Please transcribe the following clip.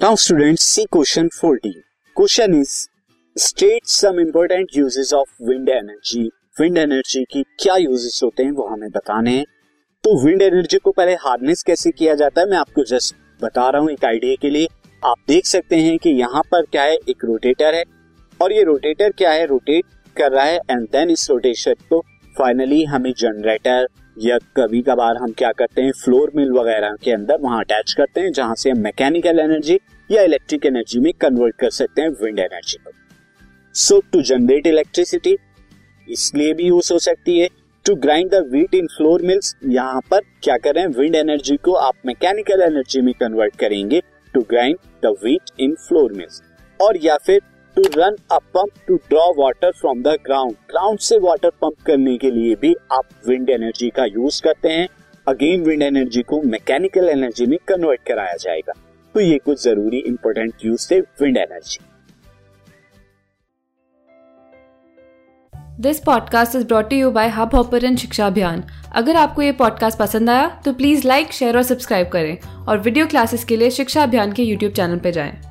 Now students, see question 14. Question is, state some important uses of wind energy. Wind energy की क्या uses होते हैं, वो हमें बताने हैं तो विंड एनर्जी को पहले हार्नेस कैसे किया जाता है, मैं आपको जस्ट बता रहा हूँ एक आइडिया के लिए आप देख सकते हैं कि यहाँ पर क्या है, एक रोटेटर है और ये रोटेटर क्या है रोटेट कर रहा है एंड देन इस रोटेशन को फाइनली हमें जनरेटर या कभी कभार हम क्या करते हैं फ्लोर मिल वगैरह के अंदर वहाँ अटैच करते हैं, जहाँ से हम मैकेनिकल एनर्जी या इलेक्ट्रिक एनर्जी में कन्वर्ट कर सकते हैं विंड एनर्जी को। सो टू जनरेट इलेक्ट्रिसिटी इसलिए भी यूज़ हो सकती है। To grind the wheat in flour mills यहाँ पर क्या कर रहे हैं विंड एनर्जी को आप मैकेनिकल एनर्जी में कन्वर्ट करेंगे to grind the wheat in flour mills और या फिर to run a pump to draw water from the ground ground से वाटर पंप करने के लिए भी आप विंड एनर्जी का यूज़ करते हैं। अगेन विंड एनर्जी को मैकेनिकल एनर्जी में कन्वर्ट कराया जाएगा। तो ये कुछ ज़रूरी इंपॉर्टेंट यूज़ थे wind energy this podcast is brought you by Hubhopper Shiksha Abhiyan अगर आपको ये पॉडकास्ट पसंद आया तो प्लीज़ लाइक शेयर और सब्सक्राइब करें। और वीडियो क्लासेस के लिए शिक्षा अभियान के यूट्यूब चैनल पर जाएँ।